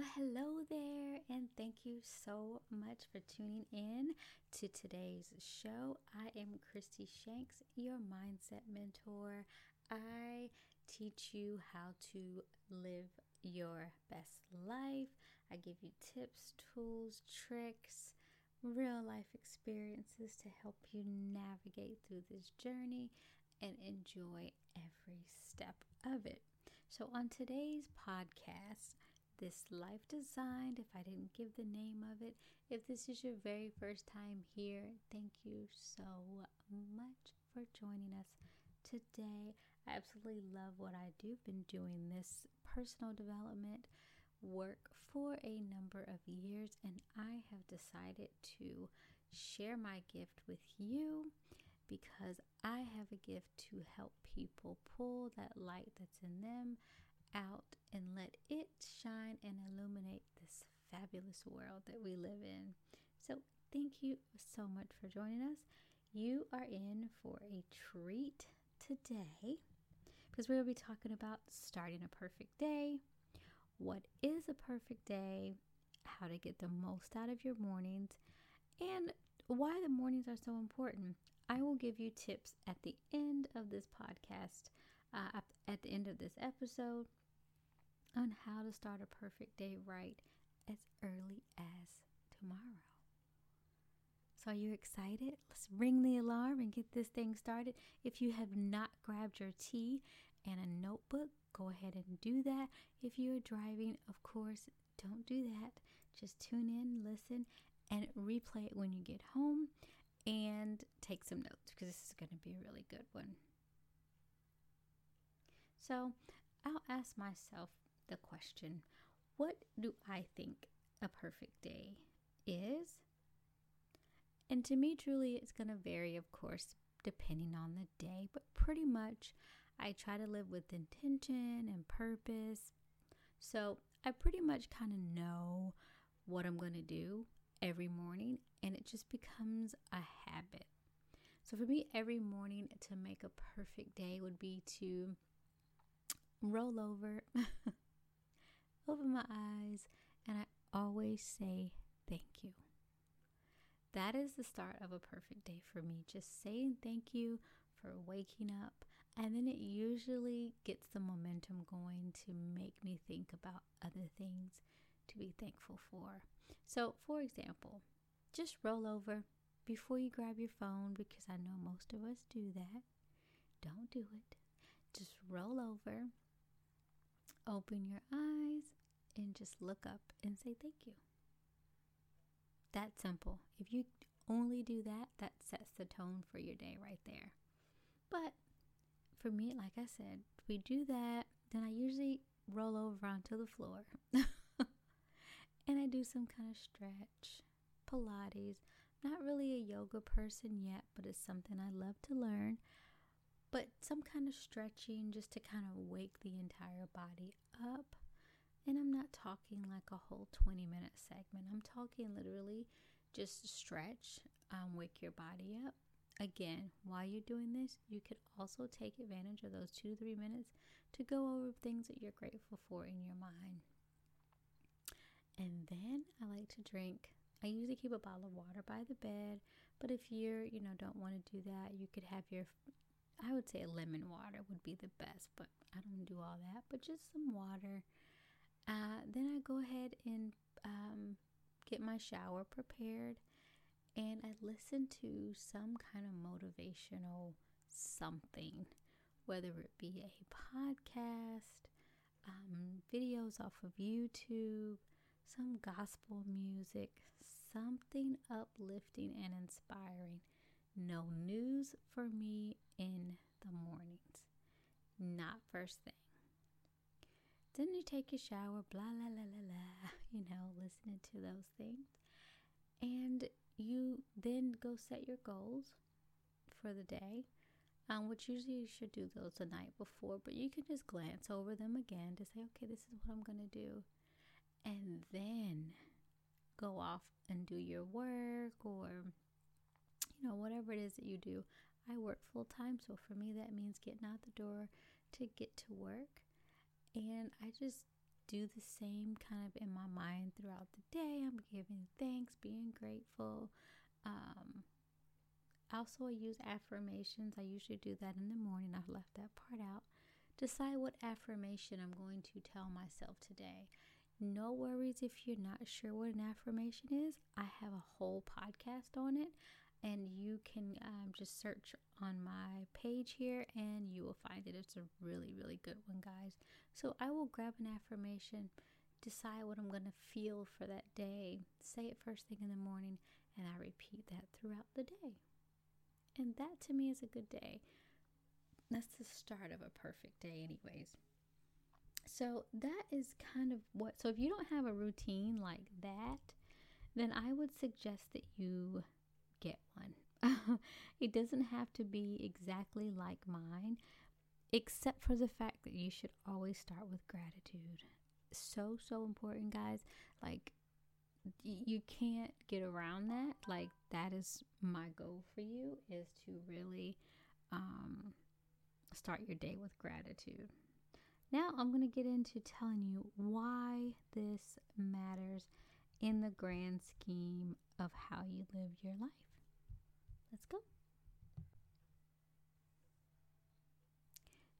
hello there, and thank you so much for tuning in to today's show. I am Christy Shanks, your mindset mentor. I teach you how to live your best life. I give you tips, tools, tricks, real life experiences to help you navigate through this journey and enjoy every step of it. So, on today's podcast, this life designed if i didn't give the name of it. If this is your very first time here thank you so much for joining us today. I absolutely love what i do. Been doing this personal development work for a number of years and i have decided to share my gift with you because I have a gift to help people pull that light that's in them out and let it shine and illuminate this fabulous world that we live in. So, thank you so much for joining us. You are in for a treat today because we'll be talking about starting a perfect day, what is a perfect day, how to get the most out of your mornings, and why the mornings are so important. I will give you tips at the end of this podcast, uh, at the end of this episode, on how to start a perfect day right as early as tomorrow. So, are you excited? Let's ring the alarm and get this thing started. If you have not grabbed your tea and a notebook, go ahead and do that. If you're driving, of course, don't do that. Just tune in, listen, and replay it when you get home and take some notes because this is going to be a really good one. So, I'll ask myself the question what do I think a perfect day is? And to me, truly, it's going to vary, of course, depending on the day, but pretty much I try to live with intention and purpose. So I pretty much kind of know what I'm going to do every morning, and it just becomes a habit. So for me, every morning to make a perfect day would be to roll over. open my eyes, and I always say thank you. That is the start of a perfect day for me. Just saying thank you for waking up, and then it usually gets the momentum going to make me think about other things to be thankful for. So, for example, just roll over before you grab your phone because I know most of us do that. Don't do it. Just roll over, open your eyes, and just look up and say thank you. That simple. If you only do that, that sets the tone for your day right there. But for me, like I said, we do that, then I usually roll over onto the floor and I do some kind of stretch, Pilates. Not really a yoga person yet, but it's something I love to learn. But some kind of stretching just to kind of wake the entire body up and I'm not talking like a whole 20 minute segment. I'm talking literally just stretch, um, wake your body up. Again, while you're doing this, you could also take advantage of those two to three minutes to go over things that you're grateful for in your mind. And then I like to drink. I usually keep a bottle of water by the bed, but if you're, you know, don't want to do that, you could have your I would say lemon water would be the best, but I don't do all that, but just some water uh, then I go ahead and um, get my shower prepared and I listen to some kind of motivational something, whether it be a podcast, um, videos off of YouTube, some gospel music, something uplifting and inspiring. No news for me in the mornings, not first thing. Then you take a shower, blah, la, la, la, la, you know, listening to those things. And you then go set your goals for the day, um, which usually you should do those the night before, but you can just glance over them again to say, okay, this is what I'm going to do. And then go off and do your work or, you know, whatever it is that you do. I work full time, so for me, that means getting out the door to get to work and I just do the same kind of in my mind throughout the day. I'm giving thanks, being grateful. Um, also, I use affirmations. I usually do that in the morning. I've left that part out. Decide what affirmation I'm going to tell myself today. No worries if you're not sure what an affirmation is. I have a whole podcast on it, and you can um, just search on my page here and you will find it. It's a really, really good one, guys. So I will grab an affirmation, decide what I'm going to feel for that day, say it first thing in the morning, and I repeat that throughout the day. And that to me is a good day. That's the start of a perfect day, anyways. So that is kind of what. So if you don't have a routine like that, then I would suggest that you get one. it doesn't have to be exactly like mine, except for the fact that you should always start with gratitude. So, so important, guys. Like, you can't get around that. Like, that is my goal for you is to really um, start your day with gratitude. Now, I'm going to get into telling you why this matters in the grand scheme of how you live your life. Let's go.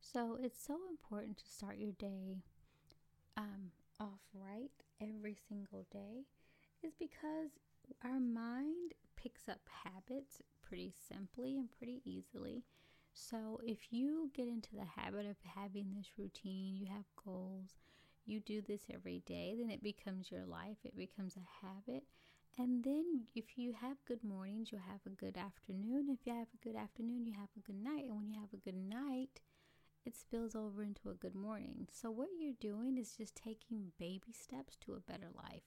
So, it's so important to start your day um, off right every single day, is because our mind picks up habits pretty simply and pretty easily. So, if you get into the habit of having this routine, you have goals, you do this every day, then it becomes your life, it becomes a habit. And then, if you have good mornings, you'll have a good afternoon. If you have a good afternoon, you have a good night. And when you have a good night, it spills over into a good morning. So, what you're doing is just taking baby steps to a better life.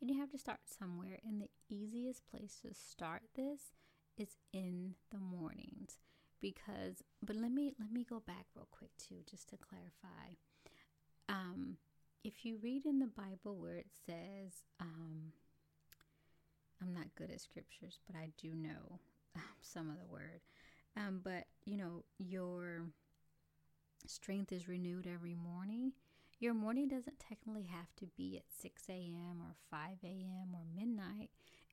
And you have to start somewhere. And the easiest place to start this is in the mornings because but let me let me go back real quick too just to clarify um if you read in the bible where it says um good at scriptures but i do know some of the word. Um but you know your strength is renewed every morning. Your morning doesn't technically have to be at 6 a.m or 5 a.m or midnight.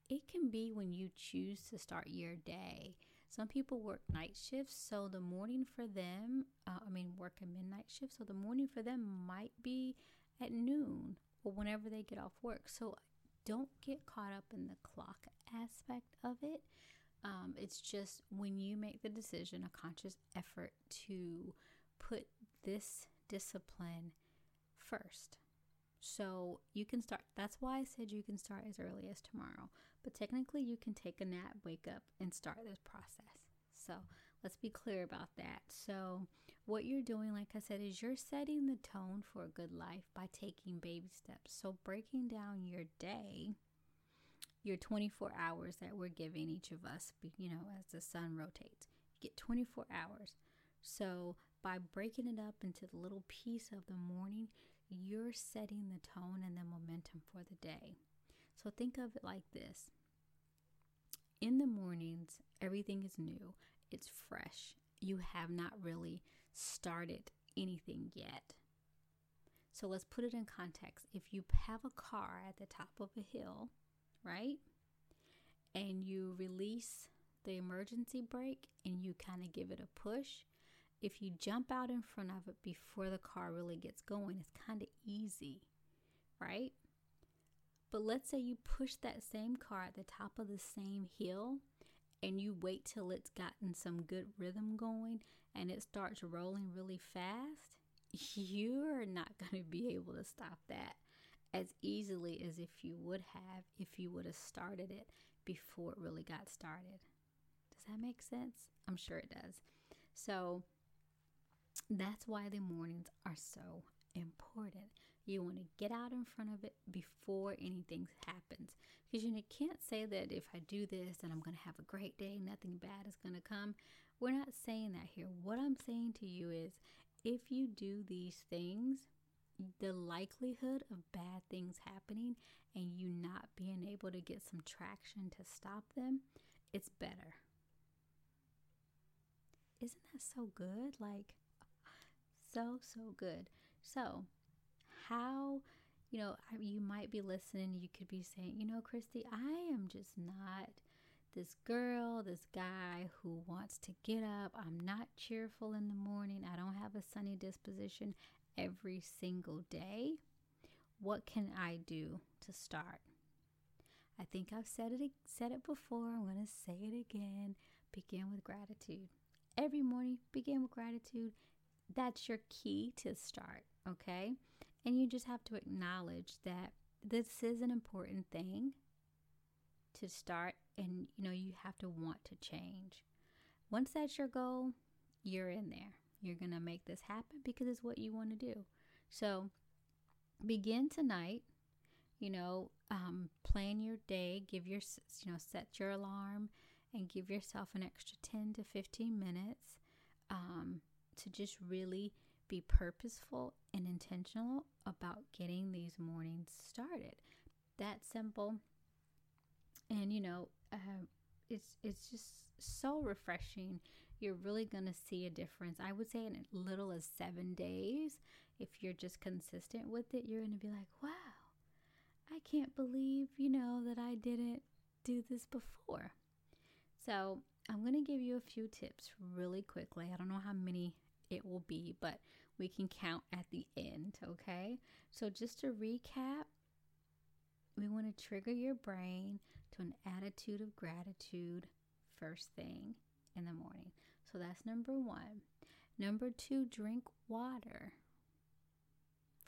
It can be when you choose to start your day. Some people work night shifts, so the morning for them, uh, I mean, work a midnight shift, so the morning for them might be at noon or whenever they get off work. So don't get caught up in the clock aspect of it. Um, it's just when you make the decision, a conscious effort to put this discipline first. So you can start. That's why I said you can start as early as tomorrow. But technically, you can take a nap, wake up, and start this process. So let's be clear about that. So, what you're doing, like I said, is you're setting the tone for a good life by taking baby steps. So, breaking down your day, your 24 hours that we're giving each of us, you know, as the sun rotates, you get 24 hours. So, by breaking it up into the little piece of the morning, you're setting the tone and the momentum for the day. So think of it like this In the mornings, everything is new, it's fresh. You have not really started anything yet. So let's put it in context. If you have a car at the top of a hill, right? And you release the emergency brake and you kind of give it a push, if you jump out in front of it before the car really gets going, it's kind of easy, right? But let's say you push that same car at the top of the same hill and you wait till it's gotten some good rhythm going and it starts rolling really fast, you're not going to be able to stop that as easily as if you would have if you would have started it before it really got started. Does that make sense? I'm sure it does. So that's why the mornings are so important. You want to get out in front of it before anything happens. Because you can't say that if I do this, then I'm going to have a great day, nothing bad is going to come. We're not saying that here. What I'm saying to you is if you do these things, the likelihood of bad things happening and you not being able to get some traction to stop them, it's better. Isn't that so good? Like, so, so good. So, how, you know, you might be listening, you could be saying, you know, Christy, I am just not this girl, this guy who wants to get up. I'm not cheerful in the morning. I don't have a sunny disposition every single day. What can I do to start? I think I've said it said it before. I'm going to say it again. Begin with gratitude. Every morning, begin with gratitude. That's your key to start, okay? And you just have to acknowledge that this is an important thing to start and you know you have to want to change. Once that's your goal, you're in there. You're going to make this happen because it's what you want to do. So, begin tonight you know um, plan your day give your you know set your alarm and give yourself an extra 10 to 15 minutes um, to just really be purposeful and intentional about getting these mornings started that simple and you know uh, it's it's just so refreshing you're really going to see a difference i would say in as little as seven days if you're just consistent with it you're going to be like wow I can't believe, you know, that I didn't do this before. So, I'm going to give you a few tips really quickly. I don't know how many it will be, but we can count at the end, okay? So, just to recap, we want to trigger your brain to an attitude of gratitude first thing in the morning. So, that's number one. Number two, drink water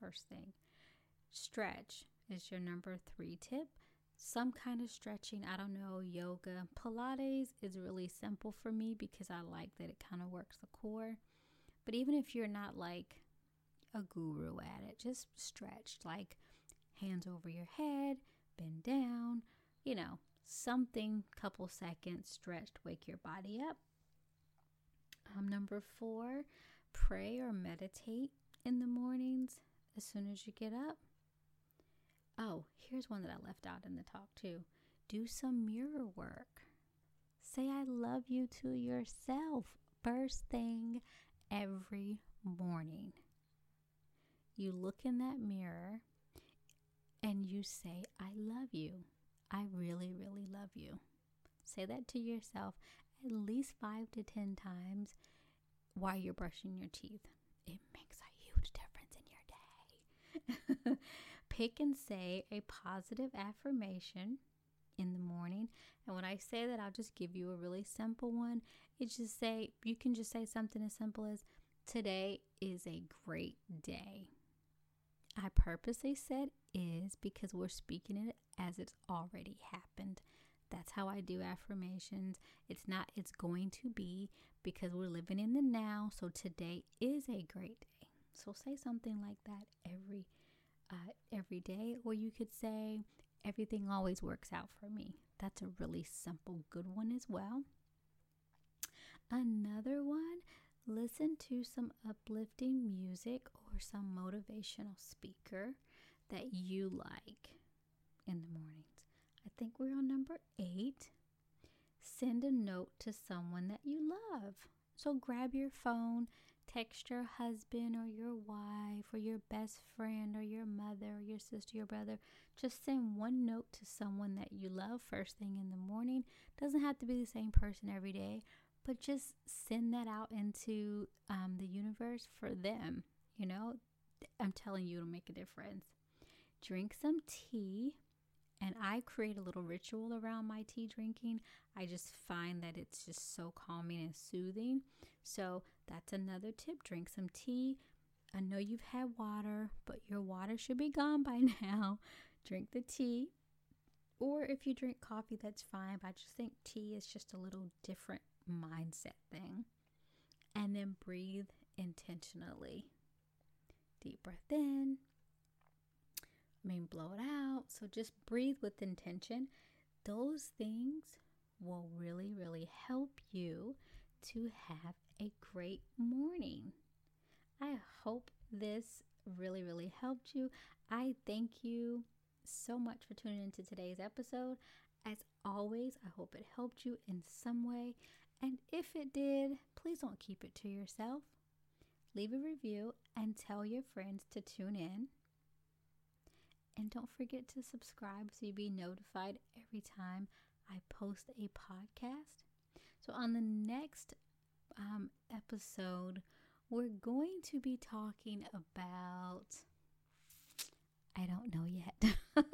first thing. Stretch is your number three tip. Some kind of stretching, I don't know, yoga. Pilates is really simple for me because I like that it kind of works the core. But even if you're not like a guru at it, just stretch like hands over your head, bend down, you know, something, couple seconds stretched, wake your body up. Um, number four, pray or meditate in the mornings as soon as you get up. Oh, here's one that I left out in the talk too. Do some mirror work. Say I love you to yourself first thing every morning. You look in that mirror and you say, I love you. I really, really love you. Say that to yourself at least five to 10 times while you're brushing your teeth. It makes a huge difference in your day. pick and say a positive affirmation in the morning. And when I say that, I'll just give you a really simple one. It's just say, you can just say something as simple as, Today is a great day. I purposely said is because we're speaking it as it's already happened. That's how I do affirmations. It's not, it's going to be because we're living in the now. So today is a great day. So say something like that every uh, every day, or you could say, everything always works out for me. That's a really simple, good one as well. Another one, listen to some uplifting music or some motivational speaker that you like in the mornings. Think we're on number eight. Send a note to someone that you love. So grab your phone text your husband or your wife or your best friend or your mother or your sister, your brother. Just send one note to someone that you love first thing in the morning. Doesn't have to be the same person every day, but just send that out into um, the universe for them. You know, I'm telling you, it'll make a difference. Drink some tea I create a little ritual around my tea drinking. I just find that it's just so calming and soothing. So that's another tip. Drink some tea. I know you've had water, but your water should be gone by now. Drink the tea. Or if you drink coffee, that's fine. But I just think tea is just a little different mindset thing. And then breathe intentionally. Deep breath in, Mean, blow it out. So just breathe with intention. Those things will really, really help you to have a great morning. I hope this really, really helped you. I thank you so much for tuning into today's episode. As always, I hope it helped you in some way. And if it did, please don't keep it to yourself. Leave a review and tell your friends to tune in And don't forget to subscribe so you'll be notified every time I post a podcast. So, on the next um, episode, we're going to be talking about. I don't know yet,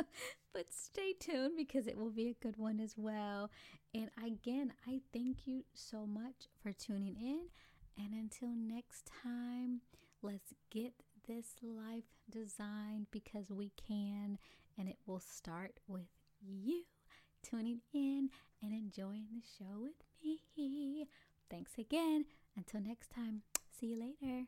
but stay tuned because it will be a good one as well. And again, I thank you so much for tuning in. And until next time, let's get this life designed because we can, and it will start with you tuning in and enjoying the show with me. Thanks again. Until next time, see you later.